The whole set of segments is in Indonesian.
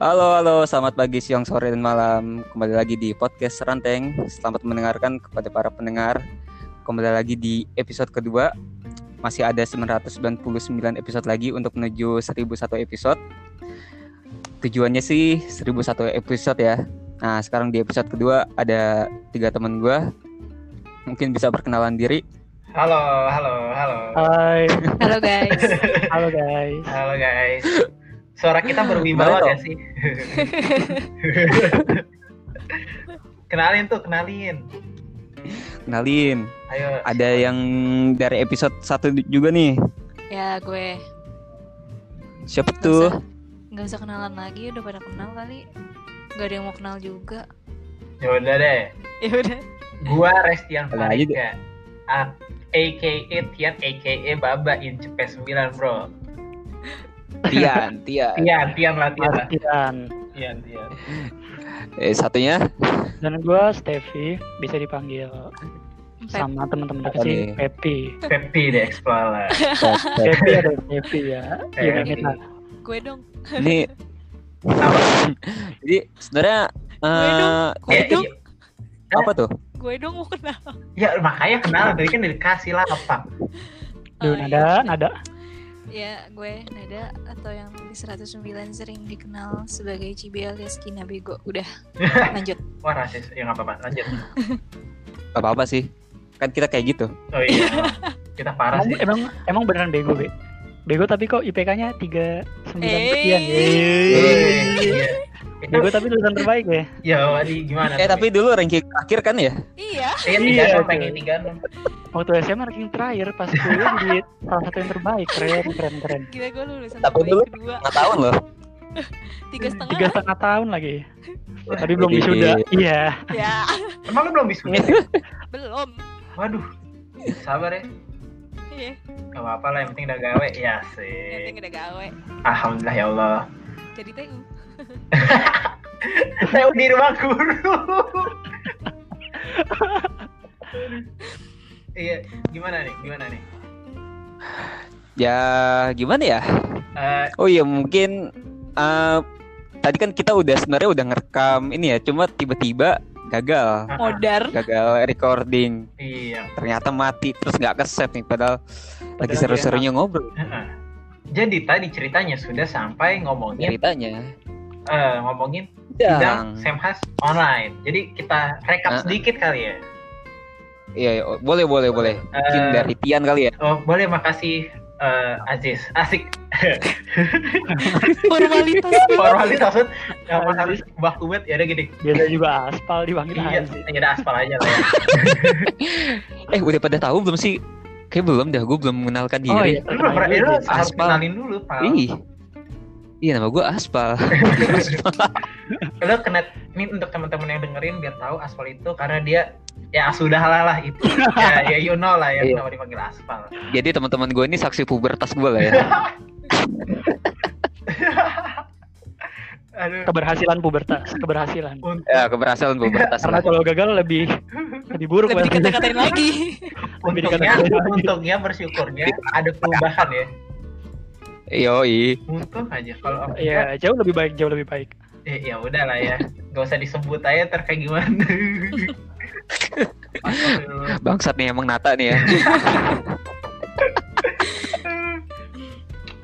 Halo, halo, selamat pagi, siang, sore, dan malam. Kembali lagi di podcast Ranteng. Selamat mendengarkan kepada para pendengar. Kembali lagi di episode kedua. Masih ada 999 episode lagi untuk menuju 1001 episode. Tujuannya sih 1001 episode ya. Nah, sekarang di episode kedua ada tiga teman gue. Mungkin bisa perkenalan diri. Halo, halo, halo. Hai, Halo guys. halo guys. Halo guys. Suara kita berwibawa ya sih? kenalin tuh, kenalin. Kenalin. Ayo. Ada yang dari episode 1 juga nih. Ya gue Siapa Nggak tuh? usah- nggak usah kenalan lagi, udah pada kenal kali. Gak ada yang mau kenal juga. Ya udah deh. Ya udah. Gua Restian Farika. A- AKA Tian AKA Baba in Cepes 9 bro. Tian, Tian. Tian, Tian lah, Tian. Martian. Tian, Tian. Eh, satunya Dan gue Steffi, bisa dipanggil sama teman-teman dekat sih? Pepi. Pepi the Explorer. Pepi ada Pepi ya. Iya kita. Gue dong. ini jadi sebenarnya eh, Gue Eh, dong. iya. apa tuh? Gue dong mau kenal. Ya makanya kenal tadi kan dikasih lah apa. Duh, nada, nada. Ya, gue Nada atau yang di 109 sering dikenal sebagai Cibe alias Kina Bego. Udah, lanjut. Wah rasis, ya nggak apa-apa. Lanjut. Apa apa sih? Kan kita kayak gitu. Oh iya. Kita parah Emang, sih. emang, emang beneran bego, Be? Bego tapi kok IPK-nya 39 Eh. sekian. Eh, iya. Itu Bego tapi lulusan terbaik ya. ya Wadi gimana? Eh tapi dulu ranking akhir kan ya? Iya. Iya, Iya, pengen tiga enam. Waktu SMA ranking terakhir pas kuliah jadi salah satu yang terbaik. Keren, keren, keren. Gila gue lulusan Tapi terbaik dulu- kedua. Nggak tahun loh. Tiga setengah. Tiga setengah tahun lagi. Tapi belum wisuda. Iya. Ya, Emang lu belum wisuda? belum. Waduh. Sabar ya. Iya. Gak apa-apa lah, yang penting udah gawe. Ya Yang sih. penting udah gawe. Alhamdulillah ya Allah. Jadi TU. Saya di rumah guru. Iya, gimana nih? Gimana nih? Ya gimana ya? Eh, Oh iya mungkin eh, tadi kan kita udah sebenarnya udah ngerekam ini ya, cuma tiba-tiba gagal, ah, Modar. gagal recording. Iya. Ternyata mati terus nggak keset nih, padahal lagi Padahal seru-serunya ngobrol Heeh. Jadi tadi ceritanya sudah sampai ngomongin ceritanya. eh, ngomongin sidang. Semhas online. Jadi kita rekap Ah. sedikit kali ya. Iya, iya, boleh boleh boleh. Mungkin Eh, dari Tian kali ya. Oh, boleh makasih eh, Aziz. Asik. Formalitas. Formalitas maksud apa harus Mbah Kubet ya udah gini. Biasa juga aspal dipanggil Iya, Aziz. hanya ada aspal aja lah ya. Eh udah pada tahu belum sih? Kayak belum dah, gue belum mengenalkan diri. Oh iya, Lu belum pernah, lu harus Aspal. kenalin dulu, Pak. Ih. Iya nama gue Aspal. Lu kena ini untuk teman-teman yang dengerin biar tahu aspal itu karena dia ya sudah lah lah itu. ya, ya you know lah ya Iya. kenapa dipanggil aspal. Jadi teman-teman gue ini saksi pubertas gue lah ya. Aduh. Keberhasilan pubertas, keberhasilan. Untuk, ya keberhasilan pubertas Karena kalau gagal lebih lebih buruk Lebih dikata-katain lagi. lebih untungnya, lagi. untungnya bersyukurnya ada perubahan ya. Yoi. Untung aja kalau Iya, jauh lebih baik, jauh lebih baik. Eh, ya udah lah ya, gak usah disebut aja ter kayak gimana. Bangsat nih emang Nata nih ya.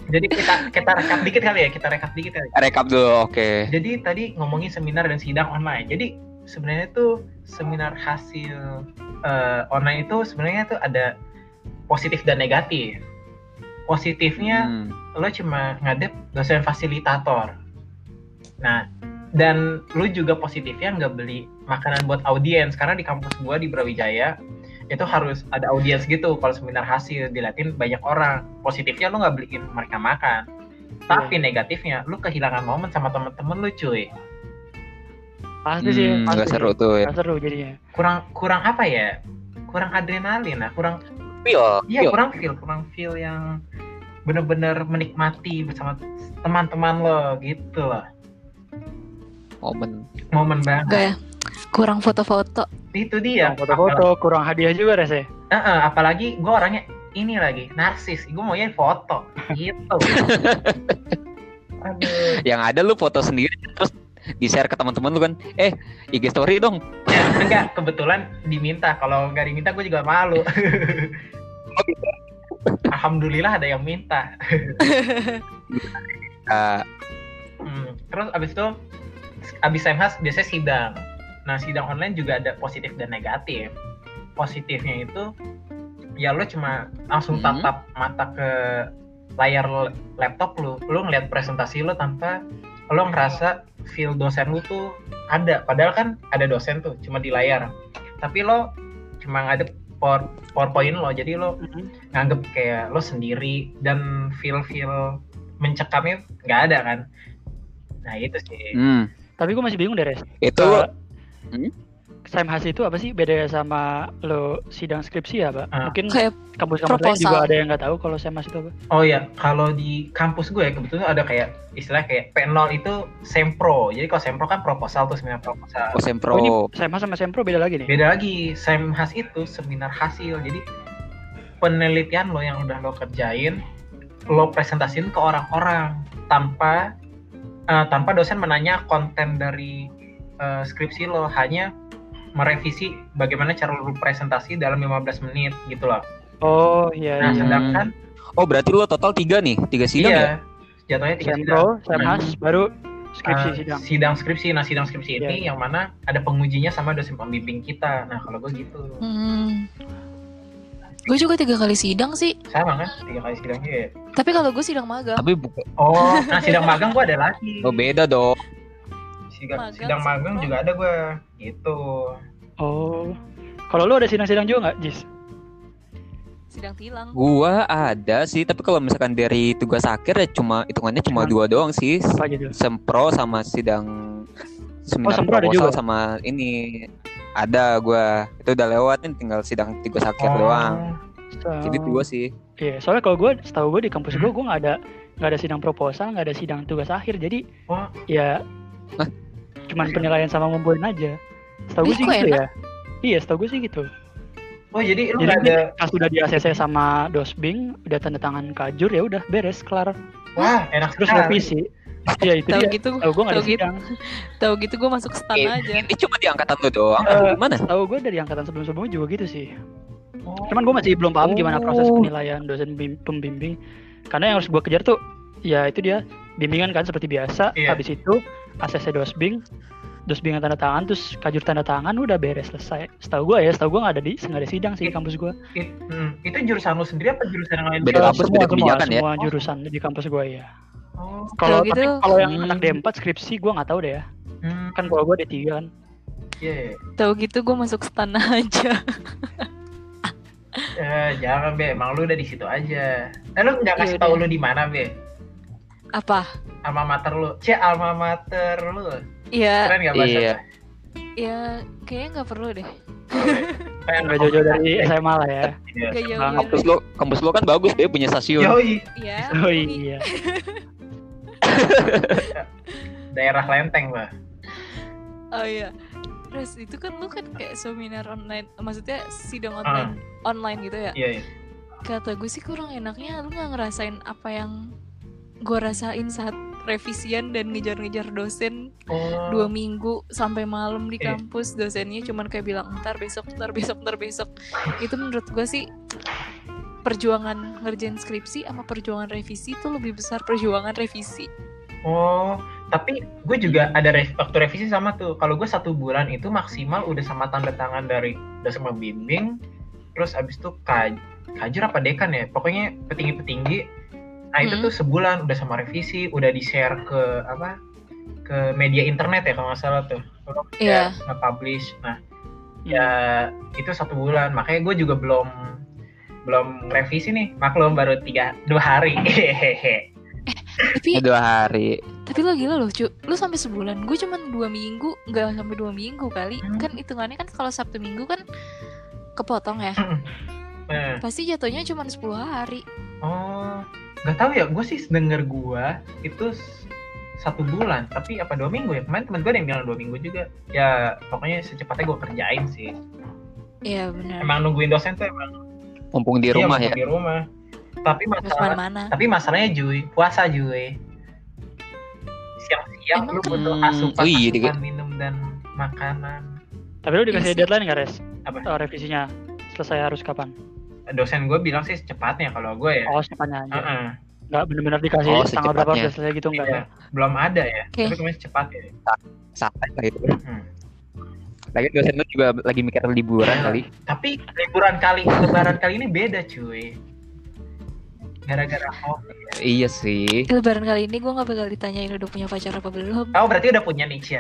Jadi kita kita rekap dikit kali ya, kita rekap dikit kali. Rekap dulu, oke. Jadi tadi ngomongin seminar dan sidang online. Jadi sebenarnya tuh seminar hasil eh, online itu sebenarnya tuh ada positif dan negatif. Positifnya Hmm. lo cuma ngadep dosen fasilitator. Nah, dan lu juga positifnya nggak beli makanan buat audiens karena di kampus gua di Brawijaya itu harus ada audiens gitu kalau seminar hasil diliatin banyak orang. Positifnya lu nggak beliin mereka makan. Tapi negatifnya lu kehilangan momen sama temen-temen lu cuy. Pasti sih, Hmm, pasti nggak seru tuh ya. Seru jadinya. Kurang kurang apa ya? Kurang adrenalin lah, kurang Feel, iya feel. kurang feel, kurang feel yang bener-bener menikmati bersama teman-teman lo gitu loh. momen. Momen banget. Ya. Kurang foto-foto. Itu dia. Kurang foto-foto, kurang hadiah juga Res ya. Heeh, apalagi gue orangnya ini lagi narsis gue maunya foto gitu Aduh. Yang ada lu foto sendiri terus di share ke teman-teman lu kan. Eh, IG story dong. Enggak, kebetulan diminta. Kalau nggak diminta gue juga malu. Alhamdulillah ada yang minta. Ah, Hmm, Terus abis itu, abis SEMHAS biasanya sidang. Nah sidang online juga ada positif dan negatif. Positifnya itu, ya lo cuma langsung Hmm. tatap mata ke layar laptop lu, lo ngeliat presentasi lo tanpa lo ngerasa feel dosen lu tuh ada. Padahal kan ada dosen tuh, cuma di layar. Tapi lo cuma ngadep power, PowerPoint lo, jadi lo Mhm. nganggep kayak lo sendiri dan feel feel mencekamnya nggak ada kan nah itu sih hmm. Tapi gue masih bingung deh, Res. Itu Eh, Hmm? Samhas itu apa sih bedanya sama lo sidang skripsi ya, Pak? Ah. Mungkin Kayak kampus-kampus lain proposal. juga ada yang nggak tahu kalau Samhas itu apa. oh ya kalau di kampus gue kebetulan ada kayak istilah kayak P0 itu sempro jadi kalau sempro kan proposal tuh seminar proposal oh, Sempro. Oh, ini sama Sempro beda lagi nih. beda lagi semhas itu seminar hasil jadi penelitian lo yang udah lo kerjain lo presentasiin ke orang-orang tanpa eh, tanpa dosen menanya konten dari eh, skripsi lo hanya merevisi bagaimana cara lo presentasi dalam 15 menit gitu loh. Oh iya. Nah, iya. sedangkan Oh, berarti lu total tiga nih, tiga sidang ya? iya, jatuhnya tiga sidang. Sempro, Samhas, baru skripsi Eh, sidang. sidang skripsi. Nah, sidang skripsi ini Iya. yang mana ada pengujinya sama dosen pembimbing kita. Nah, kalau gue gitu. Hmm. Gue juga tiga kali sidang sih. Sama kan? Tiga kali sidang juga ya? Tapi kalau gue sidang magang. Tapi bukan Oh, nah sidang magang gue ada lagi. oh, beda dong. Sidang, Magang, sidang magang juga ada gue. Gitu. Oh. Kalau lo ada sidang-sidang juga nggak, Jis? Sidang tilang. Gua ada sih, tapi kalau misalkan dari tugas akhir ya cuma hitungannya cuma dua doang sih. Apa? Sempro sama sidang seminar sempro ada proposal juga? sama ini ada gua itu udah lewat nih tinggal sidang tugas akhir Oh, doang. So, Jadi dua sih. Iya, soalnya kalau gue, setahu gue di kampus gue, Hmm. gue nggak ada nggak ada sidang proposal, nggak ada sidang tugas akhir. Jadi Oh, ya Hah? Cuman penilaian sama ngumpulin aja. Setahu gue Ih, sih gitu enak? ya. Iya, setahu gue sih gitu. oh jadi lu Jadi ada. pas udah di ACC sama Dosbing, udah tanda tangan kajur ya udah beres, kelar. Wah, enak Terus sekali. revisi. Iya itu Tahu dia. gitu, Tahu gue nggak ada gitu, sidang. tahu gitu gue masuk stan Eh, aja. Ini cuma di angkatan lu doang. Atau gimana? Tahu gue dari angkatan sebelum-sebelumnya juga gitu sih. Oh, Cuman gue masih belum paham gimana proses Oh. penilaian dosen bim- pembimbing. Karena yang harus gue kejar tuh ya itu dia bimbingan kan seperti biasa. Iya. Habis itu ACC dosbing, dosbing tanda tangan, terus kajur tanda tangan udah beres selesai. Setahu gue ya, setahu gue nggak ada di nggak ada sidang sih di kampus gue. it- hmm, itu jurusan lu sendiri apa jurusan yang lain? Beda kampus, semua, beda semua, kebijakan ya? semua jurusan di kampus gue ya. Oh, Kalau gitu, kalau yang hmm. anak D4 skripsi gue nggak tahu deh ya. hmm, Kan kalau gue D3 kan. iya. tahu gitu gue masuk stan aja. Eh, jangan be, emang lu udah di situ aja. Eh, lu nggak kasih Yaudah. tahu lu di mana be? Apa? Alma mater lu. C alma mater lu. Ya, Keren gak bahasa? Iya. ya kayaknya nggak perlu deh. Kayak Nggak jauh-jauh dari SMA lah ya. Iya. Gak jauh. Kampus lu, kampus lu kan bagus deh punya stasiun. Yoi, Ya. Oh iya. daerah Lenteng lah. Oh iya. Terus itu kan lu kan kayak seminar online, maksudnya sidang online, online gitu ya. Iya, iya. Kata gue sih kurang enaknya lu nggak ngerasain apa yang gue rasain saat revisian dan ngejar-ngejar dosen Oh, dua minggu sampai malam di Iya. kampus dosennya cuman kayak bilang ntar besok ntar besok ntar besok itu menurut gue sih perjuangan ngerjain skripsi sama perjuangan revisi itu lebih besar perjuangan revisi oh, tapi gue juga ada rev- waktu revisi sama tuh. Kalau gue satu bulan itu maksimal udah sama tanda tangan dari dosen pembimbing. Terus abis itu kaj kajur apa dekan ya? Pokoknya petinggi-petinggi. Nah itu Hmm. tuh sebulan udah sama revisi, udah di share ke apa? Ke media internet ya kalau nggak salah tuh. Kalau Iya. nge-publish. Nah ya itu satu bulan. Makanya gue juga belum belum revisi nih. Maklum baru tiga dua hari. Hehehe. tapi Dua hari. tapi lo gila loh cu lu sampai sebulan gue cuman dua minggu nggak sampai dua minggu kali Hmm. kan hitungannya kan kalau sabtu minggu kan kepotong ya Nah, pasti jatuhnya cuman 10 hari Oh, nggak tahu ya. Gue sih denger gua itu satu bulan, tapi apa dua minggu ya? Kemarin temen gue ada yang bilang dua minggu juga. Ya, pokoknya secepatnya gue kerjain sih. iya benar Emang nungguin dosen tuh emang Mumpung di iya, rumah mumpung ya. Di rumah. Tapi masalah, mana-mana tapi masalahnya Juy, puasa Juy. yang Emang lu butuh Hmm, asupan, oh iya, asupan minum dan makanan. Tapi lu dikasih Iya sih. deadline nggak res? Apa? Eh, revisinya selesai harus kapan? Dosen gue bilang sih secepatnya kalau gue ya. Oh secepatnya aja. Heeh. Nggak bener-bener dikasih Oh, tanggal berapa selesai gitu nggak Iya. ya? Belum ada ya. Oke. Tapi kemarin secepat ya. santai lah itu Hmm. lagi dosen lu juga lagi mikir liburan kali Tapi liburan kali lebaran kali ini beda cuy. Gara-gara COVID. iya sih Lebaran kali ini gue gak bakal ditanyain udah punya pacar apa belum. Oh berarti udah punya nih sih.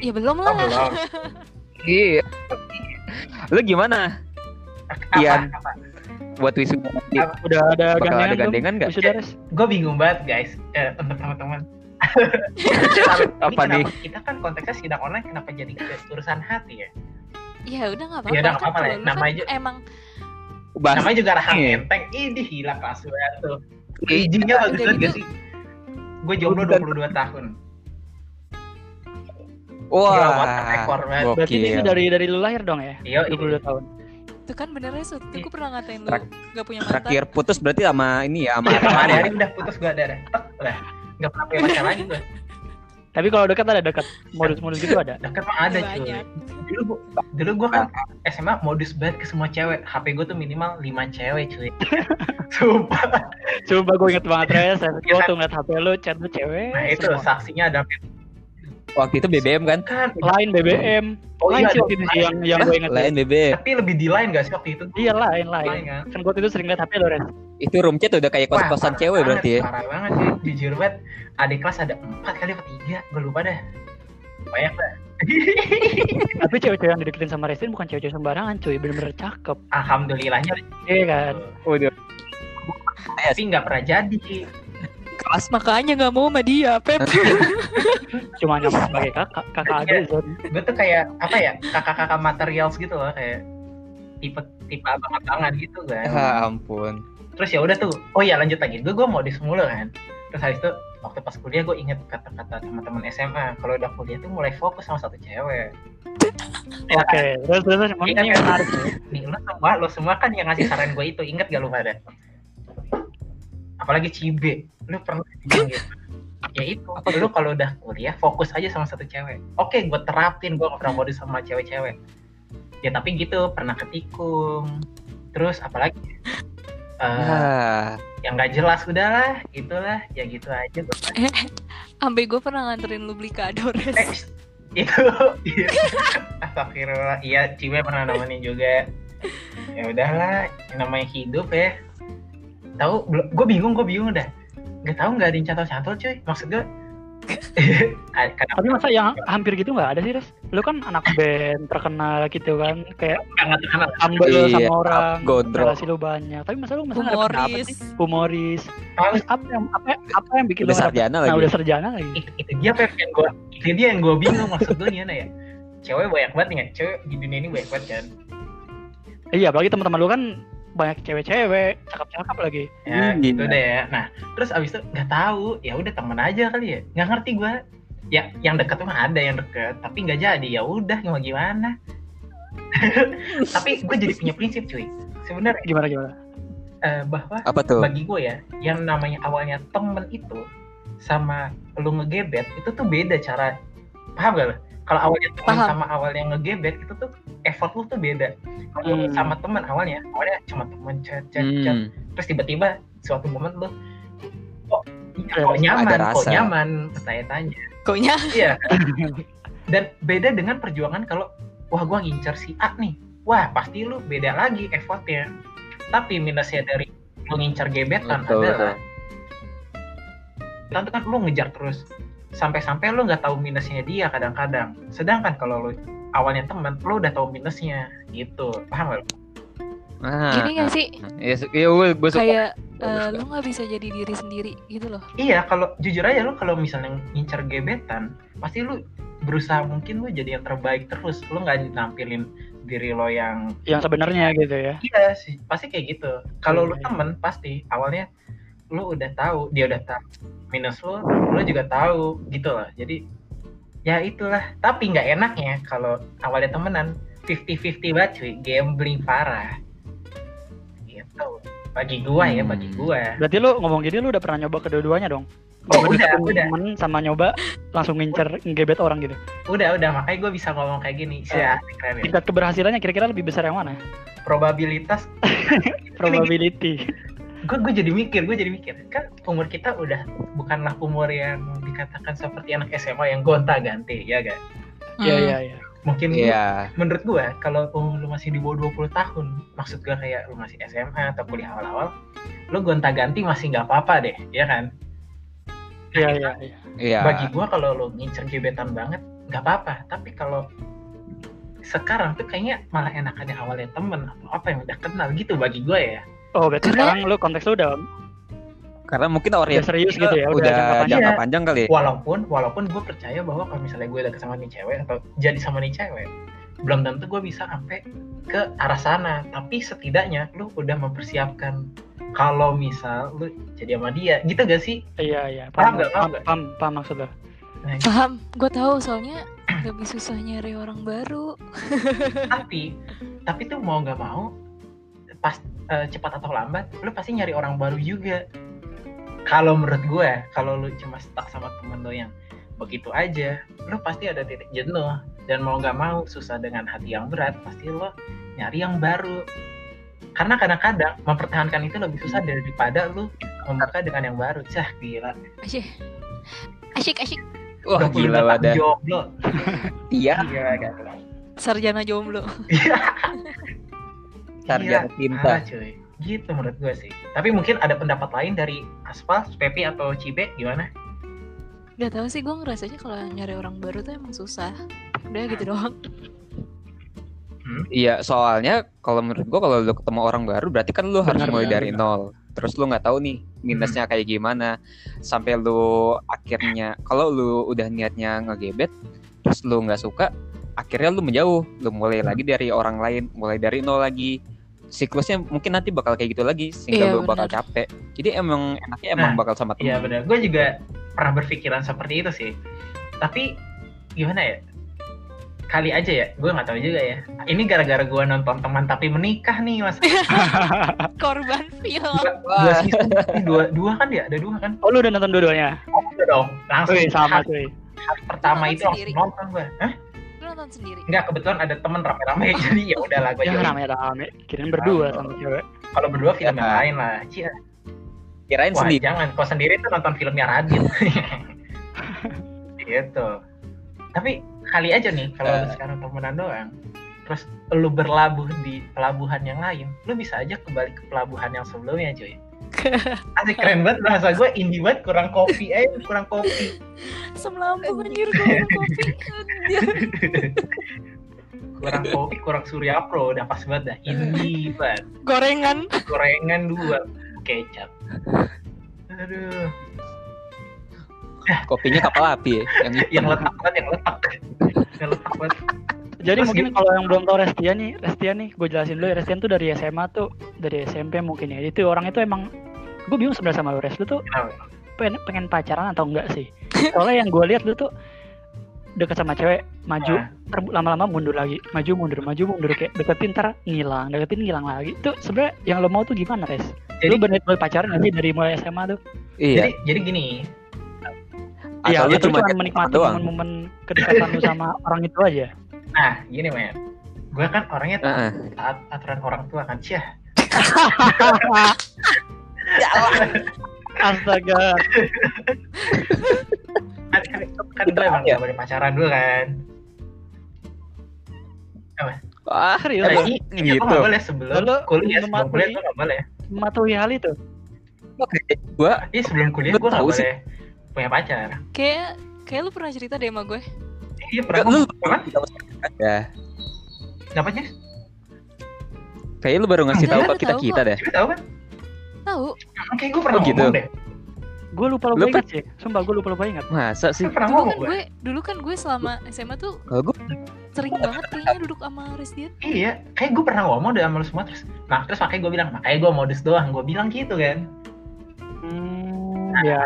Ya belum Oh lah. belum. iya lu gimana? Ian. apa? buat wisuda nanti Apa? Udah ada bakal gandengan ada gandengan nggak Wisuda res? Gue bingung banget guys. Eh, untuk teman-teman. Apa Ini nih? kenapa- Kita kan konteksnya sidang online kenapa jadi urusan hati ya? Ya udah gak apa-apa. Ya udah, nggak kan apa-apa lah. kalau lu Nama kan aja- Emang Bahas Namanya juga rahang Iya. enteng. Ini gila kelas banget tuh. Iya, Izinnya bagus banget gitu. gak sih? Gue jomblo Bukan. 22 tahun. Wah rekor banget. Berarti ini dari dari lu lahir dong ya? Iya, 22 tahun. Itu kan benernya waktu itu gue pernah ngatain lu Trak- gak punya mantan. terakhir putus berarti sama ini ya sama Sama Arman ya? hari udah putus gue ada Udah. Gak pernah punya pacar lagi gue. Tapi kalau dekat ada dekat modus-modus gitu ada. Deket mah ada cuy. Dulu gua, dulu gue kan SMA modus banget ke semua cewek. HP gue tuh minimal 5 cewek cuy. Sumpah. Coba gue inget banget res, gue Iya kan? tuh ngeliat HP lu, chat lu cewek. Nah itu semua. saksinya ada waktu itu BBM kan kan. Lain BBM. Oh lain iya, sih waktu itu sih yang yang gue inget. lain BBM Tapi lebih di line gak sih waktu itu? Iya lain lain. kan. Kan gue itu sering liat HP lu res. itu room chat udah kayak Wah, kos-kosan parah cewek banget, berarti ya Parah banget cuy. Jujur banget. Adik kelas ada 4 kali apa 3. Gue lupa dah. Banyak dah. Tapi cewek-cewek yang dideketin sama Restin bukan cewek-cewek sembarangan cuy, bener-bener cakep. Alhamdulillahnya Iya kan? udah tapi nggak pernah jadi. Kelas Makanya gak mau sama dia, Pep. Cuma nyampe sebagai kakak, kakak aja Iya. Gue tuh kayak apa ya kakak-kakak materials gitu loh kayak tipe tipe abang-abangan gitu kan. ya ampun terus ya udah tuh oh ya lanjut lagi gue gue modis mulu kan terus habis itu waktu pas kuliah gue inget kata-kata teman-teman SMA kalau udah kuliah tuh mulai fokus sama satu cewek Oke, terus terus Iya, ini kan? menarik ya. nih lo semua lo semua kan yang ngasih saran gue itu inget gak lu pada apalagi Cibe. Lu pernah bilang gitu ya itu. Lu kalau udah kuliah fokus aja sama satu cewek. Oke gue terapin gue pernah modis sama cewek-cewek. Ya tapi gitu pernah ketikung. Terus apalagi? Eh, ah yang nggak jelas udahlah gitulah. Ya gitu aja. Gua. Ambe gue pernah nganterin lu beli kado, eh, itu. Astagfirullah. Iya Cibe pernah nemenin juga. Ya udahlah yang namanya hidup ya tahu gue bingung gue bingung dah nggak tahu nggak ada yang catol-catol cuy maksud gue Tapi masa yang hampir gitu nggak ada sih, Res? Lu kan anak band terkenal gitu kan, kayak nggak terkenal humble Iya, sama orang, relasi lu banyak. Tapi masa lu masa nggak dapet dapet sih? Humoris. Humoris. Terus apa yang apa, apa yang bikin udah lu sarjana Nah, lagi udah sarjana lagi. itu, itu dia Pep, yang gue itu dia yang gue bingung maksud gue gimana ya cewek banyak banget nih ya cewek di dunia ini banyak banget kan Iya, apalagi teman-teman lu kan banyak cewek-cewek, cakep-cakep lagi. ya Hmm, gitu gila. deh ya nah terus abis itu nggak tahu ya udah temen aja kali ya nggak ngerti gue ya yang deket tuh mah ada yang deket tapi nggak jadi ya udah mau gimana tapi gue jadi punya prinsip cuy sebenarnya Gimana gimana? eh, bahwa apa tuh bagi gue ya yang namanya awalnya temen itu sama lu ngegebet itu tuh beda cara paham gak lo? Kalau awalnya Paham. sama awalnya ngegebet itu tuh effort lu tuh beda. Kalau Hmm. sama temen awalnya awalnya cuma temen chat chat chat. Hmm. terus tiba-tiba suatu momen lu kok Ada kok nyaman ada kok nyaman? Bertanya-tanya. Koknya iya. Dan beda dengan perjuangan kalau wah gua ngincer si A nih. Wah pasti lu beda lagi effortnya. Tapi minusnya dari lu ngincer gebetan Betul, adalah tuh kan lu ngejar terus sampai-sampai lu nggak tahu minusnya dia kadang-kadang sedangkan kalau lu awalnya teman lu udah tahu minusnya gitu paham gak? Ah, gini gak sih? Iya, su- iya gue gue suka. Kayak eh, Kak. lu nggak bisa jadi diri sendiri gitu loh. Iya, kalau jujur aja lu kalau misalnya ngincer gebetan, pasti lu berusaha mungkin lu jadi yang terbaik terus. Lu nggak nampilin diri lo yang Yang sebenarnya gitu ya. iya sih, pasti kayak gitu. Kalau lu Iya. temen pasti awalnya lu udah tahu, dia udah tahu minus lu, lu juga tahu gitu loh. Jadi ya itulah. Tapi nggak enaknya kalau awalnya temenan 50-50 banget cuy, gambling parah. Gitu. Bagi gua ya, Hmm. bagi gua. Berarti lu ngomong gini lu udah pernah nyoba kedua-duanya dong? Oh, udah, udah. temen sama nyoba langsung ngincer ngebet orang gitu. Udah, udah, makanya gue bisa ngomong kayak gini. Sih, Eh. keren ya. Tingkat keberhasilannya kira-kira lebih besar yang mana? Probabilitas Probability. Gue gue jadi mikir gue jadi mikir kan umur kita udah bukanlah umur yang dikatakan seperti anak SMA yang gonta ganti ya kan Iya Hmm. iya iya. mungkin Iya. menurut gue kalau umur lu masih di bawah 20 tahun maksud gue kayak lu masih SMA atau kuliah awal-awal lu gonta ganti masih nggak apa-apa deh ya kan Iya iya iya. Iya. bagi gue kalau lu ngincer gebetan banget nggak apa-apa tapi kalau sekarang tuh kayaknya malah enakannya awalnya temen atau apa yang udah kenal gitu bagi gue ya Oh berarti Karena- sekarang lu konteks lu udah Karena mungkin udah orientasi serius gitu ya, udah, udah jangka panjang. jangka Iya. panjang kali ya. walaupun walaupun gue percaya bahwa kalau misalnya gue deket sama nih cewek atau jadi sama nih cewek belum tentu gue bisa sampai ke arah sana tapi setidaknya lu udah mempersiapkan kalau misal lu jadi sama dia gitu gak sih Iya iya. Paham Paham nggak? Paham paham, paham, paham maksud lo. Paham, gue tahu soalnya lebih susah nyari orang baru. tapi tapi tuh mau nggak mau pas eh, cepat atau lambat lu pasti nyari orang baru juga kalau menurut gue kalau lu cuma stuck sama temen lu yang begitu aja lu pasti ada titik jenuh dan mau nggak mau susah dengan hati yang berat pasti lo nyari yang baru karena kadang-kadang mempertahankan itu lebih susah daripada lu membuka dengan yang baru cah gila Asyik, asyik, asyik. Wah 25 gila wadah. jomblo Iya. iya kan Sarjana jomblo. Sarjana Iya, cinta. parah, cuy. Gitu menurut gue sih. Tapi mungkin ada pendapat lain dari Aspal, Pepi atau Cibe gimana? Gak tau sih, gue ngerasanya kalau nyari orang baru tuh emang susah. Udah gitu doang. Iya, soalnya kalau menurut gua kalau lu ketemu orang baru berarti kan lu harus Benar, mulai benar, dari benar. nol. Terus lu nggak tahu nih minusnya kayak gimana. Sampai lu akhirnya kalau lu udah niatnya ngegebet terus lu nggak suka, akhirnya lu menjauh. Lu mulai lagi dari orang lain, mulai dari nol lagi. Siklusnya mungkin nanti bakal kayak gitu lagi sehingga Iya, lu bakal capek. Jadi emang enaknya emang Nah, bakal sama Iya temen. benar. Gue juga pernah berpikiran seperti itu sih. Tapi gimana ya? Kali aja ya, gue nggak tahu juga ya. Ini gara-gara gue nonton teman tapi menikah nih mas. Korban film. Dua season, ini dua, dua kan ya? Ada dua kan? Oh lu udah nonton dua-duanya? Udah dong. Langsung Wih sama hari pertama itu langsung nonton gue. Hah? Nonton sendiri. Enggak, kebetulan ada temen rame-rame jadi ya udah lah gue Yang join. rame-rame. Kirain berdua sama cewek. Kalau berdua film yang Ya. lain lah. Cia. Kirain Wah sendiri. jangan, kau sendiri tuh nonton filmnya Radit. gitu. Tapi kali aja nih kalau lu Eh. sekarang temenan doang, terus lu berlabuh di pelabuhan yang lain, lu bisa aja kembali ke pelabuhan yang sebelumnya cuy. Asik keren banget bahasa gue indie banget kurang kopi eh kurang kopi. Asam lambung anjir minum kopi. Kurang kopi kurang surya pro udah pas banget dah indie banget. Gorengan. gorengan dua kecap. Aduh. Kopinya kapal api ya. Yang yang letak banget yang letak. Yang letak banget Jadi Terus mungkin kalau yang belum tahu Restian nih, Restian nih, gue jelasin dulu ya. Restian tuh dari SMA tuh, dari SMP mungkin ya. Itu orang itu emang, gue bingung sebenarnya sama lu, Res. Lu tuh pengen, pengen pacaran atau enggak sih? Soalnya yang gue lihat lu tuh deket sama cewek, maju, Ah. ter- lama-lama mundur lagi, maju mundur, maju mundur kayak deketin ntar ngilang, deketin ngilang lagi. Itu sebenarnya yang lo mau tuh gimana, Res? jadi lu bener bener pacaran nggak sih dari mulai SMA tuh? Iya. jadi jadi gini Iya, lu cuma menikmati doang. momen-momen kedekatan lu sama orang itu aja. Nah gini men gue kan orangnya Heeh. taat aturan orang tua kan cia Astaga. kan kan, kan gue emang Iya. gak boleh pacaran dulu kan Wah, Serius Nah, ini ini gitu. gue gak boleh sebelum Lalu kuliah sebelum kuliah gue gak boleh mematuhi hal itu? gua iya sebelum kuliah gue gak sih. boleh punya pacar Kayak kayak lu pernah cerita deh sama gue. Iya pernah lu apa ya. kenapa sih Kayaknya lu baru ngasih tahu ke kita kita deh. Gue tahu kan Tahu. Oke, gue pernah Oh, gitu. ngomong deh. Gue lupa lupa Lu ingat sih. Sumpah gue lupa lupa ingat. Masa sih? Gue pernah Dulu kan gue. gue, dulu kan gue selama SMA tuh Kalau gua sering banget kayaknya duduk sama Resdian. Iya, kayak gue pernah ngomong deh sama lu semua terus. Nah, terus makanya gue bilang, makanya gue modus doang. Gue bilang gitu kan. Hmm, ya.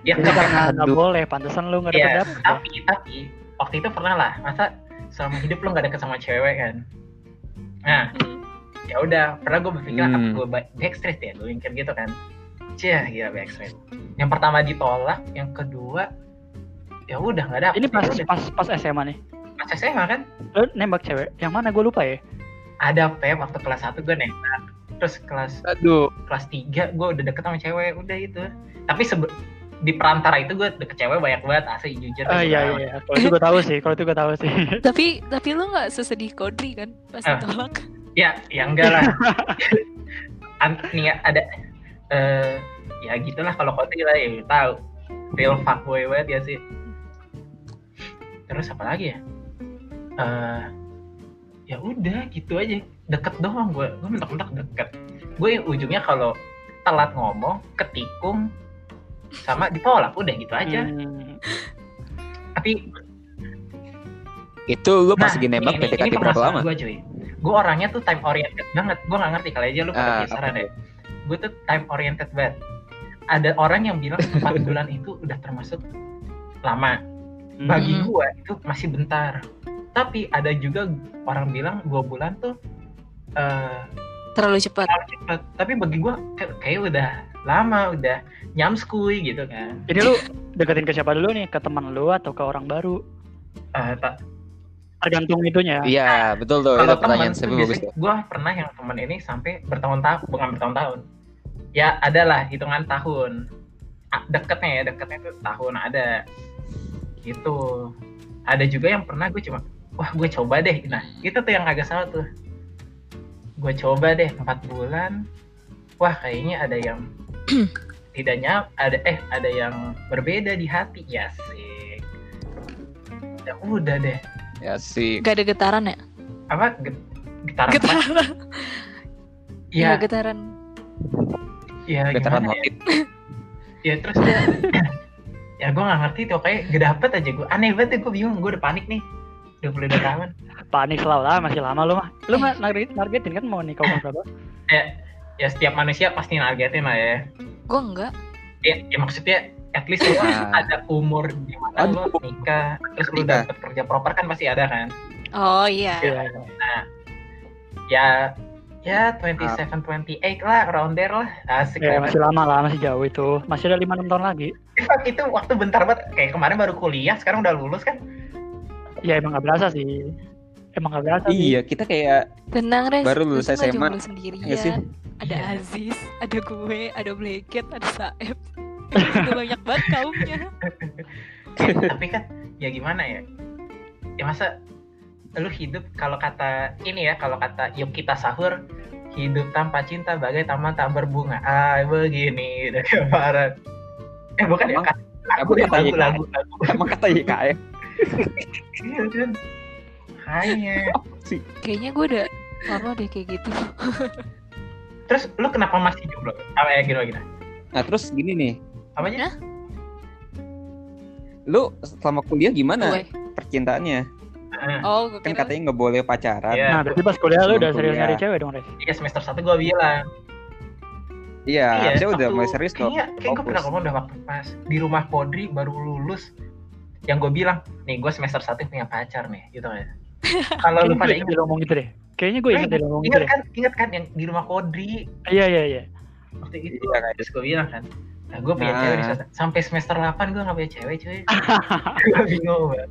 Ya, Itu karena nggak boleh. Pantesan lu nggak Iya, dapet dapet. tapi tapi waktu itu pernah lah. Masa selama hidup lu gak deket sama cewek kan? Nah, Hmm. ya udah. Pernah gue berpikir, Hmm. apa gue ba- backstreet ya? Gue mikir gitu kan. Cia, gila backstreet. yang pertama ditolak yang kedua ya udah nggak dapet Ini pas Ya udah. pas pas SMA nih. pas SMA kan Lo nembak cewek. Yang mana gue lupa ya. ada P waktu kelas 1 gue nembak terus kelas Aduh. kelas 3 gue udah deket sama cewek udah itu tapi sebe- di perantara itu gue deket cewek banyak banget asli jujur Oh iya iya. Kalau itu gue tahu sih. Kalau itu gue tahu sih. Tapi tapi lu nggak sesedih Kodri kan pas Ah. ditolak? ya ya enggak lah An- nih ada eh ya gitulah kalau kontri lah ya tahu real fuckboy banget ya sih terus apa lagi ya eh ya udah gitu aja deket doang gue gue mentok-mentok deket gue ujungnya kalau telat ngomong ketikung sama ditolak udah gitu aja. Hmm. tapi Itu lu pas lagi nembak ini, ini PDKT berapa lama? gue cuy. Gue orangnya tuh time oriented banget. Gue nggak ngerti kali aja lu pada kisaran apa? ya. Gue tuh time oriented banget. Ada orang yang bilang 4 bulan itu udah termasuk lama. Bagi Mm-mm. gue itu masih bentar. Tapi ada juga orang bilang dua bulan tuh eh Terlalu cepat. terlalu cepet tapi bagi gue kayak udah lama udah nyamskui gitu kan. Ini lu deketin ke siapa dulu nih? Ke teman lu atau ke orang baru? Eh, tak Tergantung itunya. Iya, betul tuh. kalau Itu pertanyaan teman gue pernah yang teman ini sampai bertahun-tahun bukan bertahun-tahun. Ya adalah hitungan tahun. Ah, deketnya ya deketnya itu tahun ada. Gitu. Ada juga yang pernah gue cuma wah gue coba deh. Nah itu tuh yang agak salah tuh. Gue coba deh empat bulan. Wah kayaknya ada yang tidak nyam ada eh ada yang berbeda di hati ya sih ya udah deh Ya sih. Gak ada getaran ya? apa get- getaran apa? Getaran. ya Gak getaran. ya gimana ya? motif. ya terus ya ya gue nggak ngerti tuh kayak gak dapet aja gue aneh banget gue bingung gue udah panik nih 22 tahun Panik selalu lah, masih lama lu mah. Lu mah narget- nargetin kan mau nikah umur berapa? ya ya setiap manusia pasti nargetin lah ya Gue enggak. ya, ya maksudnya at least lu Ah. ada umur di mana lu nikah terus lu Nikah. dapet kerja proper kan pasti ada kan Oh iya. Iya. iya. ya ya 27 28 lah around there lah asik Ya, masih lama lah, masih jauh itu. Masih ada 5-6 tahun lagi. Itu waktu bentar banget kayak kemarin baru kuliah sekarang udah lulus kan Ya emang gak berasa sih. Emang gak berasa sih. Iya, kita kayak Tenang Res. Baru lu lulus SMA. sendirian. Nggak sih? Ada Aziz, ada gue, ada Blacket, ada Saeb. Itu banyak banget kaumnya. tapi kan ya gimana ya? Ya masa lu hidup kalau kata ini ya kalau kata yuk kita sahur hidup tanpa cinta bagai taman tak berbunga. Ah begini udah kayak parah eh bukan ya Emang- kata lagu emang ya, kata lagu lagu lagu emang kata YKM. iya kan? Hanya. Kayaknya gue udah lama deh kayak gitu. terus lu kenapa masih jomblo apa ya gitu gitu Nah, terus gini nih. apa aja Hah? Lu selama kuliah gimana Gue. percintaannya? Oh, gue Kan kira. katanya nggak boleh pacaran. Iya. Nah, berarti pas kuliah lu udah serius nyari cewek dong, Res? Iya semester satu gua bilang Iya, harusnya udah mulai serius dong. Kayaknya, kayak gue pernah ngomong udah waktu pas di rumah Podri baru lulus. Yang gue bilang, nih gue semester satu punya pacar nih, gitu kan. Kalau lu Kayaknya pada gue ingat, ingat ngomong gitu deh. Kayaknya gue ingat dia ngomong gitu ingat deh. kan, ingat kan yang di rumah Podri Iya, iya, iya. waktu itu. Iya, kayak Terus gue bilang kan, nah gue punya Nah. cewek di semester, sampai semester 8 gue gak punya cewek cuy. gue bingung banget.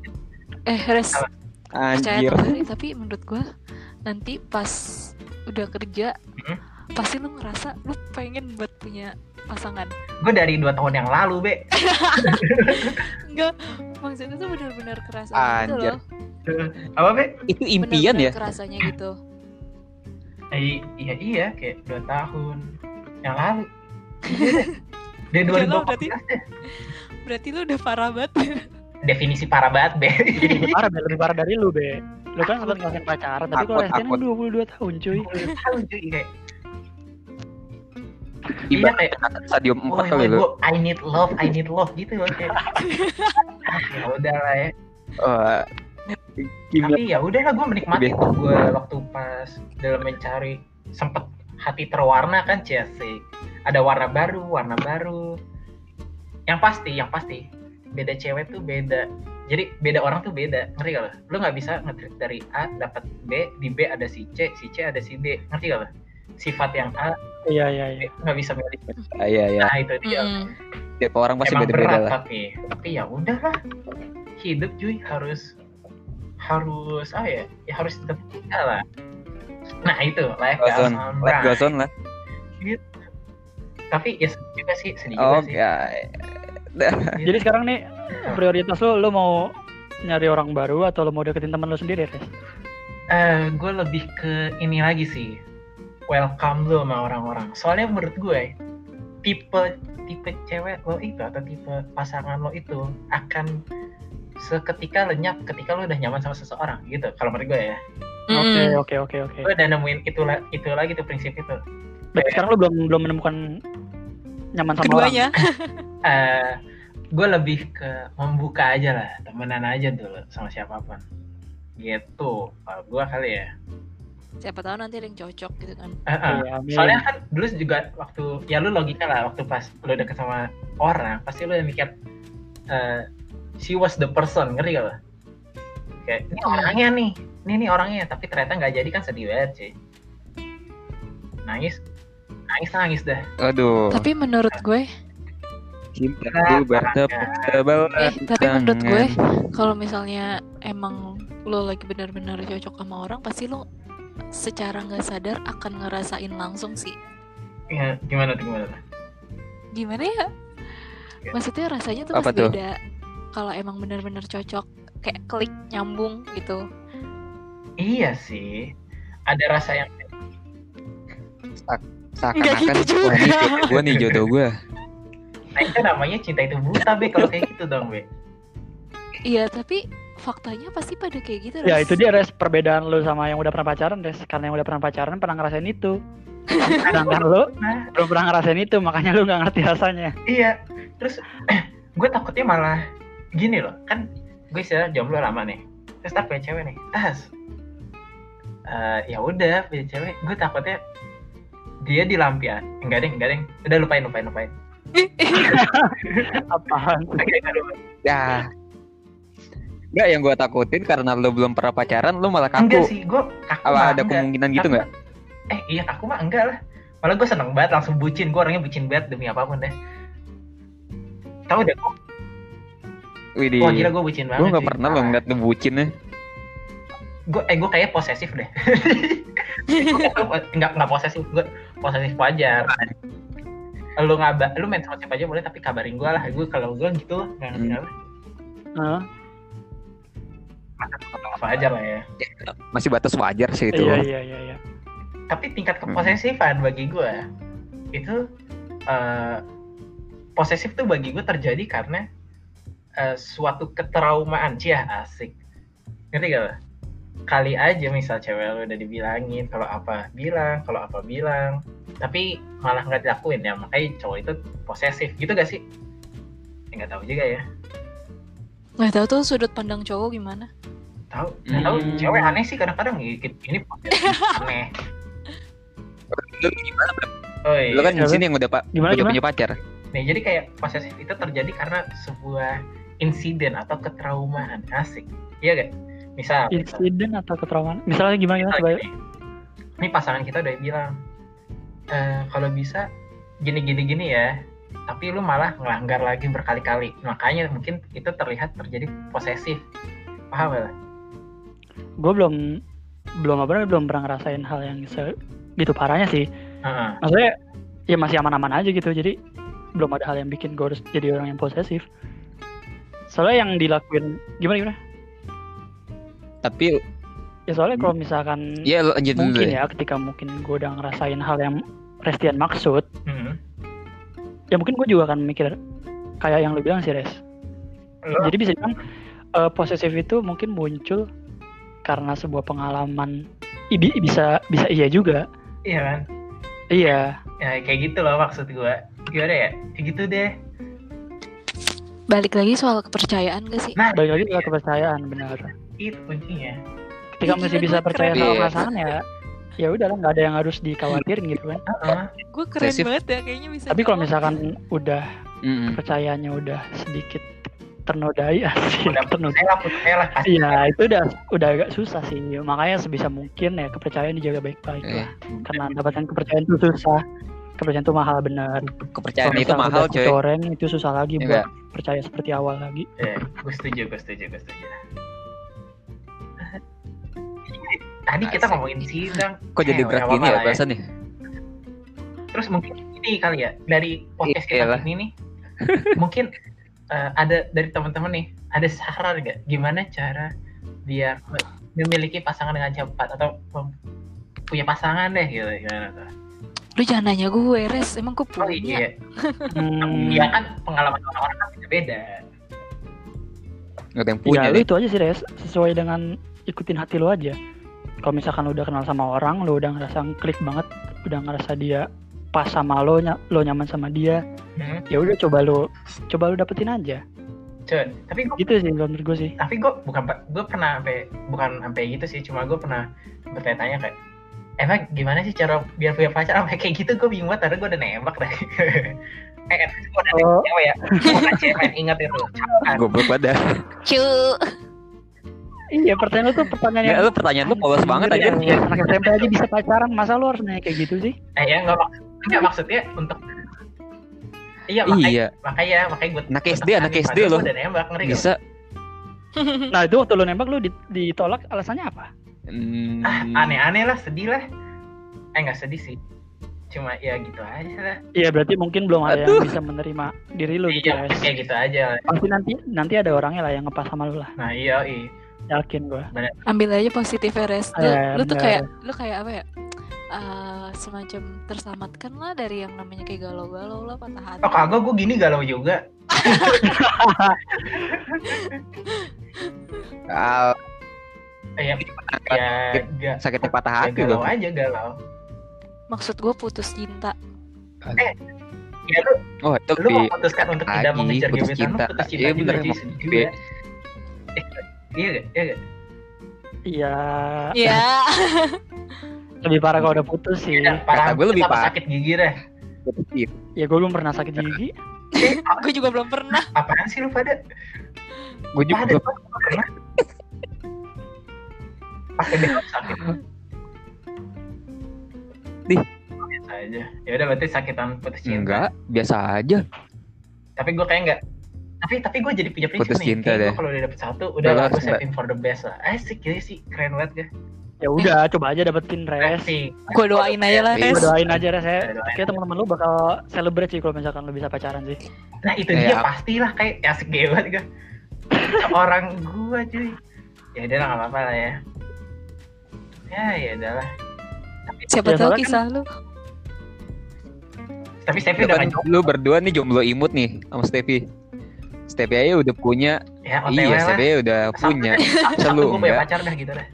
Eh, Res. Apa? Percaya Anjir. atau enggak nih, tapi menurut gue nanti pas udah kerja Hmm? pasti lu ngerasa lu pengen buat punya pasangan. Gue dari dua tahun yang lalu, Be. Enggak, maksudnya tuh benar-benar kerasa gitu Anjir. loh. Apa, Be? Itu impian ya? Benar-benar kerasanya gitu. Eh, iya, iya, kayak dua tahun yang lalu. Dari Udah lah, 2014 berarti. deh. Berarti lu udah parah banget. Definisi parah banget, Be. Lebih parah, Be. Lebih parah dari lu, Be. Lu kan sempat ngelakuin pacaran, tapi kalau STN takut. 22 tahun, cuy. 20 tahun cuy, kayak Ibarat kayak- stadium 4 Oh, kali lu. I need love, I need love gitu loh kayak. ah, ya udah lah ya. Eh, gimana? Tapi ya udahlah gue menikmati tuh gue waktu pas dalam mencari sempet hati terwarna kan Chelsea. Ada warna baru, warna baru. Yang pasti, yang pasti beda cewek tuh beda. Jadi beda orang tuh beda, ngerti gak lo? Lu nggak bisa nge dari A dapat B, di B ada si C, si C ada si D, ngerti gak lo? Sifat yang A Iya, iya, iya. nggak bisa milih. Ah, Iya, iya. Nah itu dia. Mm-mm. tiap orang pasti beda-beda lah tapi tapi ya udahlah hidup cuy harus harus apa ya ya harus tetap kita lah. Nah itu life Goes on, on, life goes on lah. tapi ya sedih juga sih sedih oke juga sih. Jadi sekarang nih prioritas lo lo mau nyari orang baru atau lo mau deketin teman lo sendiri, Res? eh gue lebih ke ini lagi sih. Welcome lo sama orang-orang. Soalnya menurut gue tipe tipe cewek lo itu atau tipe pasangan lo itu akan seketika lenyap ketika lo udah nyaman sama seseorang gitu kalau menurut gue ya Oke, oke, oke, oke. gue udah nemuin itu itu lagi tuh prinsip itu Berarti sekarang lo belum belum menemukan nyaman sama orang. keduanya eh gue lebih ke membuka aja lah temenan aja dulu sama siapa pun gitu kalau gue kali ya siapa tahu nanti ada yang cocok gitu kan. Iya, amin. soalnya kan dulu juga waktu ya lu logika lah waktu pas lu deket sama orang pasti lu yang mikir eh, she was the person ngerti gak lo? Kayak ini Hmm. orangnya nih. Ini nih orangnya. Tapi ternyata nggak jadi kan sedih banget sih. Nangis. Nangis nangis dah. Aduh. Tapi menurut gue cintaku bertepuk tebal eh tapi menurut gue kalau misalnya emang lo lagi benar-benar cocok sama orang pasti lo secara nggak sadar akan ngerasain langsung sih. Ya, gimana tuh gimana gimana ya? Ya. maksudnya rasanya tuh Apa pasti tuh? beda kalau emang benar-benar cocok kayak klik nyambung gitu. Iya sih. Ada rasa yang seakan-akan gitu juga. jodoh gue nih jodoh gue nah, itu namanya cinta itu buta be kalau kayak gitu dong be. Iya tapi faktanya pasti pada kayak gitu Ya Res. itu dia res. Perbedaan lo sama yang udah pernah pacaran res. Karena yang udah pernah pacaran pernah ngerasain itu. Sedangkan lo nah belum pernah ngerasain itu makanya lo nggak ngerti rasanya. Iya, terus gue takutnya malah gini loh, kan gue istilah jomblo lama nih, terus tak punya cewek nih, tas, Eh, ya udah punya cewek, gue takutnya dia di lampian, enggak deh, enggak deh, udah lupain, lupain, lupain. apaan enggak ya. Enggak yang gue takutin karena lo belum pernah pacaran lo malah Enggak kaku sih, gue kaku apa ada enggak. kemungkinan gitu nggak Eh iya, aku mah enggak lah. Malah gue seneng banget langsung bucin, gue orangnya bucin banget demi apa pun deh. Tahu deh, gue, Widih wah gila gue bucin banget. gue nggak sih. pernah lo ngeliat lo bucin ya gue eh gue kayak posesif deh nggak nggak posesif gue posesif wajar lu ngaba lu main sama siapa aja boleh tapi kabarin gue lah gue kalau gue gitu nggak ngerti Hmm. apa Hah? apa aja lah ya masih batas wajar sih itu iya iya iya iya tapi tingkat Hmm. keposesifan bagi gue itu eh, posesif tuh bagi gue terjadi karena eh, suatu ketraumaan sih asik. Ngerti gak kali aja misal cewek lu udah dibilangin kalau apa bilang kalau apa bilang. Tapi malah nggak dilakuin. Ya makanya cowok itu posesif. Gitu gak sih? Ya, nggak tahu juga ya. Nggak tahu tuh sudut pandang cowok gimana. Tahu nggak tahu. Hmm. cewek aneh sih kadang-kadang. Ini aneh. Lu gimana oh iya. Lu kan di Siapa? sini yang udah pak. Udah gimana? punya pacar. Nih, jadi kayak posesif itu terjadi karena sebuah insiden atau ketraumaan asik. Iya gak? Misal, insiden atau ketraumaan misalnya gimana coba gini, ini pasangan kita udah bilang, "Eh, kalau bisa gini gini gini ya, tapi lu malah ngelanggar lagi berkali-kali. Makanya mungkin itu terlihat terjadi posesif. Paham gak? gue belum belum apa belum pernah ngerasain hal yang segitu parahnya sih Heeh. maksudnya ya masih aman-aman aja gitu jadi belum ada hal yang bikin gue harus jadi orang yang posesif soalnya yang dilakuin gimana gimana tapi ya soalnya kalau misalkan ya lanjut dulu mungkin deh. ya ketika mungkin gue udah ngerasain hal yang Restian maksud Hmm. ya mungkin gue juga akan mikir kayak yang lu bilang sih Res jadi bisa dibilang eh, posesif itu mungkin muncul karena sebuah pengalaman I- bi- bisa bisa iya juga Iya kan? iya Ya kayak gitu loh maksud gue. Gimana ya? Kayak gitu deh. Balik lagi soal kepercayaan gak sih? Nah, balik lagi ke kepercayaan benar. Itu kuncinya. ketika Iya, masih bisa percaya sama banget. perasaan ya ya udah lah nggak ada yang harus dikhawatirin gitu kan. Heeh. gue keren Posesif. banget ya kayaknya bisa tapi kalau misalkan udah Mm-mm. kepercayaannya udah sedikit ternodai asik Udah ternodai. saya lah, Iya itu udah udah agak susah sih. Makanya sebisa mungkin ya kepercayaan dijaga baik-baik Eh, lah karena mendapatkan kepercayaan itu susah kepercayaan itu mahal benar. kepercayaan Kalau itu mahal udah coy kecoreng itu susah lagi Iya buat percaya seperti awal lagi. Ya, gue setuju, gue setuju, gue setuju. Tadi kita Asik. ngomongin sidang. kok jadi Eh, berat gini ya lah bahasan nih Terus mungkin ini kali ya dari podcast Iyalah. kita ini nih, mungkin eh, ada dari teman-teman nih, ada saran nggak gimana cara biar memiliki pasangan dengan cepat atau punya pasangan deh gitu gimana tuh? Lu jangan nanya gue, Res. Emang gue Oh punya. iya, Hmm, iya kan pengalaman orang-orang kan beda-beda. nggak ada yang punya ya lu itu aja sih Res, sesuai dengan ikutin hati lu aja. Kalau misalkan lu udah kenal sama orang, lu udah ngerasa klik banget, udah ngerasa dia pas sama lo, ny- lo nyaman sama dia, Hmm. ya udah coba lu coba lu dapetin aja. Cuy, tapi gue Gitu sih menurut gue sih. tapi gue bukan gue pernah sampai bukan sampai gitu sih cuma gue pernah bertanya-tanya kayak emang gimana sih cara biar punya pacar sampai kayak gitu gue bingung banget karena gue udah nembak deh eh kan gue udah nembak Oh. cewek ya bukan cewek ingat itu Kan. goblok pada Cu. Iya pertanyaan lu tuh pertanyaan yang lu pertanyaan lu polos banget aja Anjir, ya, Anak SMP aja bisa pacaran, masa lu harus nanya kayak gitu sih? eh ya nggak maksud nggak maksudnya untuk iya makanya iya makanya makanya gue Anak SD, anak SD loh. udah nembak ngeri gak? bisa Nah itu waktu lu nembak lu di- ditolak alasannya apa? Hmm, ah aneh-aneh lah sedih lah eh nggak sedih sih cuma ya gitu aja lah Iya berarti mungkin belum ada Aduh. yang bisa menerima diri lu gitu iya ya. kayak gitu aja Pasti nanti nanti ada orangnya lah yang ngepas sama lu lah, nah iya iya yakin gua. Ambil aja positifnya, Res. Lu, Eh, lu tuh kayak, lu kayak apa ya? Eh, semacam terselamatkan lah dari yang namanya kayak galau-galau lah patah hati. oh kagak gue gini galau juga ah, ya ya gak sakitnya patah ya hati galau loh aja galau Maksud gue putus cinta. ya lu oh itu lu lebih memutuskan untuk tidak lagi, mengejar putus gebetan lu cinta. putus cinta Iya, juga bener, be- juga Eh, iya gak iya gak Iya. Ya. Lebih parah kalau udah putus sih. Ya, parah gue lebih parah. sakit gigi deh Ya gue belum pernah sakit gigi. gue juga belum pernah. apaan sih lu pada gue juga pada pernah pakai deh sakit Dih. biasa aja ya udah berarti sakitan putus cinta enggak biasa aja tapi gue kayak enggak tapi tapi gue jadi punya prinsip Putus nih cinta deh. gue kalau udah dapet satu udah lah gue saving for the best lah asik gini sih keren banget gak Ya udah coba aja dapetin res. Gue doain aja lah, Iya. Gue Res. doain aja res ya. Kayak teman-teman lu bakal celebrate sih kalau misalkan lu bisa pacaran sih. Nah itu Eh, dia ap- pastilah kayak asik banget gue. Orang gua cuy. Ya udah lah nggak apa-apa lah ya. Ya ya udah lah. Siapa Ya, tahu soalnya kisah lu. Tapi Stevie Lu udah kan lu berdua nih jomblo imut nih sama Stevi Stevi aja udah punya ya OTW iya. Stevi aja udah punya Sabtu Selalu gue punya enggak. pacar dah gitu dah.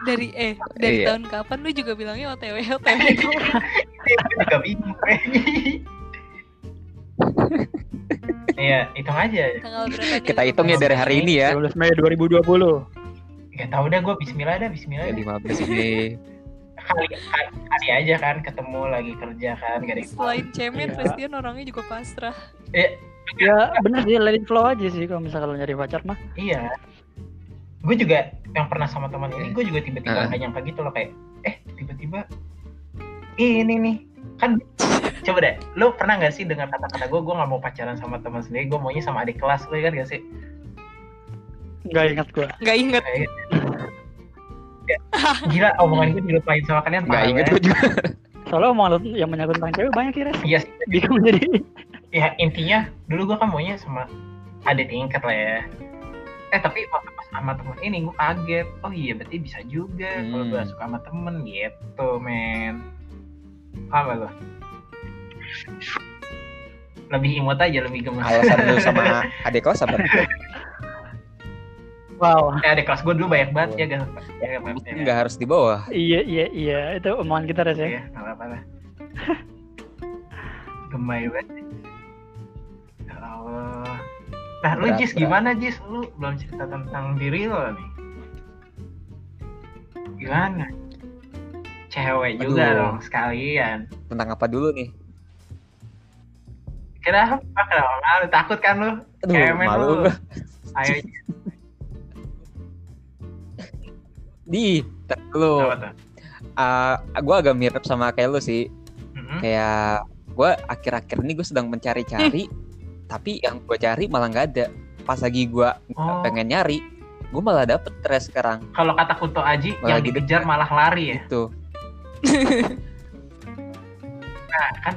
Dari eh dari Iya. tahun kapan lu juga bilangnya OTW OTW juga bingung. Iya, hitung aja. tanggal berapa? Kita hitung ya dari hari ini ya 12 Mei 2020. Gak tau dah gue Bismillah dah Bismillah. Ya. 15 ini Kali, kali, kali aja kan ketemu lagi kerja kan gak ada yang- Selain cemen, Iya. Christian orangnya juga pasrah. Ya bener sih let it flow aja sih kalau misalkan lu nyari pacar mah. Iya. Gue juga yang pernah sama teman ini, gue juga tiba-tiba Ah. nggak nyangka gitu loh kayak, eh tiba-tiba ini nih kan coba deh, lo pernah nggak sih dengar kata-kata gue, gue nggak mau pacaran sama teman sendiri, gue maunya sama adik kelas, lo kan gak sih? Nggak ingat gua. Nggak inget. Ya, gila omongan gue dilupain sama kalian. Gak inget banget. gue juga Soalnya omongan lu yang menyangkut tentang cewek banyak ya res. Iya, sih. Bingung jadi. ya intinya dulu gue kan maunya sama adik tingkat lah ya. Eh tapi waktu pas sama temen ini gue kaget, oh iya berarti bisa juga kalau gue Hmm. suka sama temen gitu men. Apa lo? Lebih imut aja, lebih gemes. alasan lu sama adik kelas apa Wow. Eh, adik kelas gue dulu banyak banget ya gak? Ya, gak, ya, nggak harus di bawah Iya iya iya itu omongan kita res ya. ya, gak apa-apa lah. Gemay banget. Ya Allah. Nah, lu Jis gimana Jis? Lu belum cerita tentang diri lo nih. Gimana? Cewek juga Aduh. dong sekalian. tentang apa dulu nih Kenapa? Kenapa malu? Takut kan lu? aduh Cemen malu lu. Ayo, di lu apa tuh? gue agak mirip sama kayak lu sih. Mm-mm. kayak gue akhir-akhir ini gue sedang mencari-cari tapi yang gue cari malah nggak ada pas lagi gue Oh. pengen nyari gue malah dapet tres sekarang Kalau kata Kunto Aji, Malah yang gitu. dikejar malah lari ya. itu Nah, kan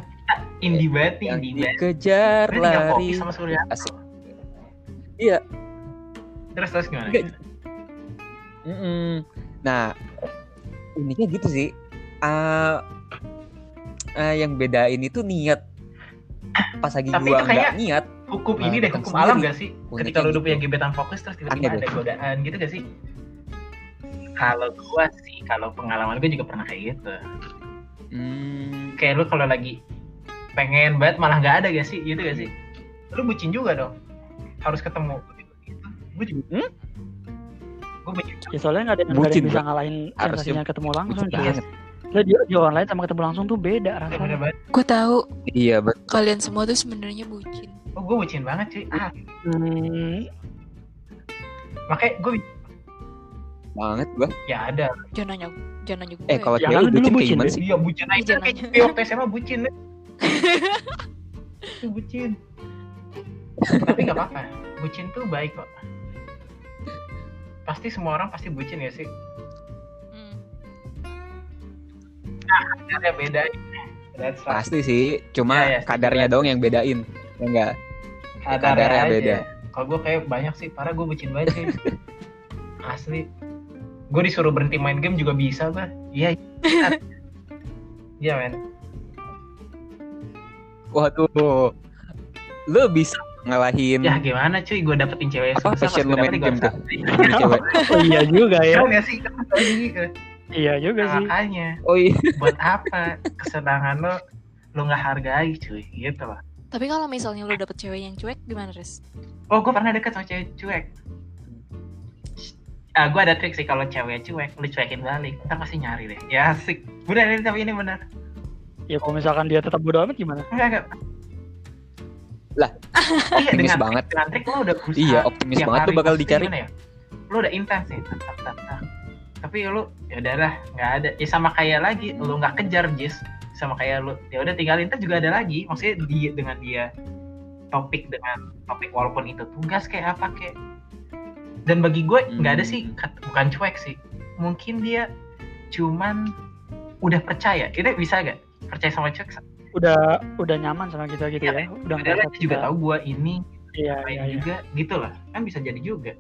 indie banget nih, yang indie banget. dikejar lari sama Surya. Asik. Iya. Terus terus gimana? Enggak. Mm-mm. nah uniknya gitu sih Eh, eh, yang bedain itu niat pas lagi Tapi gua nggak niat Hukum Nah, ini deh, hukum alam sendiri. gak sih? Uniknya Ketika lu udah gitu. punya gebetan fokus terus tiba-tiba ada godaan gitu gak sih? Kalau gua sih, kalau pengalaman gue juga pernah kayak gitu. Hmm, Kayak lu kalau lagi pengen banget malah nggak ada gak sih? Gitu gak sih? Lu bucin juga dong. Harus ketemu. Gitu. Gue juga. Hmm? Gue bucin. Ya soalnya nggak ada, nggak ada Bucin, yang bisa ngalahin sensasinya ketemu langsung. bucin banget. Lah di, di online sama ketemu langsung tuh beda rasanya. Gue tahu iya betul kalian semua tuh sebenarnya bucin. Oh, gue bucin banget cuy. Ah, Hmm, makanya gue banget gua ya ada. Jangan nanya, jangan nanya gue. eh kalau Ya, cewek dulu bucin kayak bucin, gimana sih Iya bucin aja kayak waktu SMA bucin bucin. Tapi nggak apa-apa. Bucin tuh baik kok. Pasti semua orang pasti bucin ya sih. Hmm. Kadarnya beda. That's right. pasti sih cuma Iya, iya, kadarnya doang yang bedain ya enggak Kadarnya, kadarnya aja. beda. Kalau gue kayak banyak sih, parah gue bucin banget sih. Asli. Gue disuruh berhenti main game juga bisa, bah. Iya. iya. Iya, men. waduh lu bisa ngalahin Ya gimana cuy, gue dapetin cewek Apa passion lu gua main game tuh? cewek. Oh iya juga ya. Gak sih? Kan eh, Iya juga Nah, sih. makanya. Oh iya. Buat apa? Kesenangan lo lo nggak hargai cuy. Gitu loh Tapi kalau misalnya lu dapet cewek yang cuek gimana, Res? oh gue pernah deket sama cewek cuek. Ah gue ada trik sih kalau cewek cuek lu cuekin balik. Ntar pasti nyari deh. Ya asik. Bener ini tapi ini bener. Ya kalau misalkan dia tetap bodo amat gimana? enggak enggak Lah, iya, optimis dengan banget. dengan trik lo udah berusaha Iya, optimis banget tuh bakal dicari. ya? lo udah intens nih tak tak tak tak tapi lu ya udahlah nggak ada ya sama kayak lagi lu nggak kejar Jis sama kayak lu ya udah tinggalin ntar juga ada lagi maksudnya dia dengan dia topik dengan topik walaupun itu tugas kayak apa kayak dan bagi gue nggak ada sih Hmm. kat- bukan cuek sih mungkin dia cuman udah percaya ini bisa gak percaya sama cuek Udah udah nyaman sama kita gitu Iya, ya. Udah ngerasa juga tahu gue ini Iya iya iya. juga gitu lah kan bisa jadi juga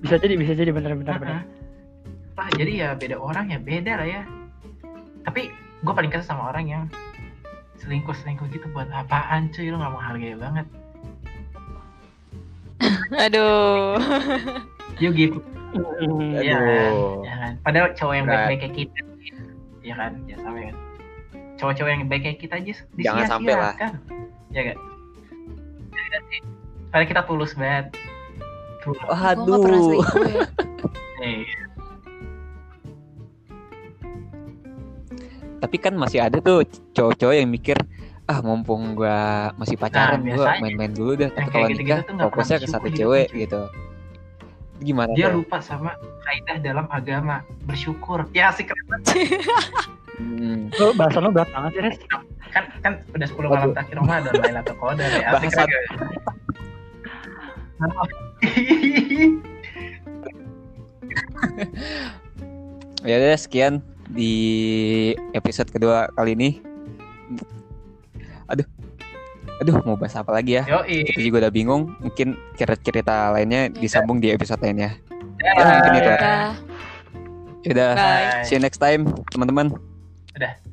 Bisa jadi bisa jadi benar-benar benar. Heeh. Wah, jadi ya beda orang ya beda lah ya. Tapi gue paling kesel sama orang yang selingkuh selingkuh gitu buat apaan cuy lu nggak menghargai banget. Aduh. Yuk gitu. Hmm, Iya kan, ya kan. Padahal cowok yang baik-baik kayak kita, ya kan, ya sampai kan. Cowok-cowok yang baik kayak kita aja Jangan sampai lah. kan. Ya sih. Padahal kita tulus banget. Tulus. Gue gak pernah Aduh. ya. Eh, Tapi kan masih ada tuh cowok-cowok yang mikir ah mumpung gua masih pacaran gua biasanya. main-main dulu dah. Tapi kalau gitu-gitu nikah fokusnya ke satu cewek gitu. Gimana? dia tuh? lupa sama kaidah dalam agama bersyukur. Ya sih keren banget. Hmm. Lo bahasan lo berat banget sih, Res. kan kan udah 10 malam terakhir Ramadan Lailatul Qadar ya. Keren gak? Ya udah sekian di episode kedua kali ini. Aduh. Aduh, mau bahas apa lagi ya? Yoi. Kita juga udah bingung. Mungkin cerita-cerita lainnya disambung di episode lainnya. Dah. mungkin itu ya. Udah. See you next time, teman-teman. Udah.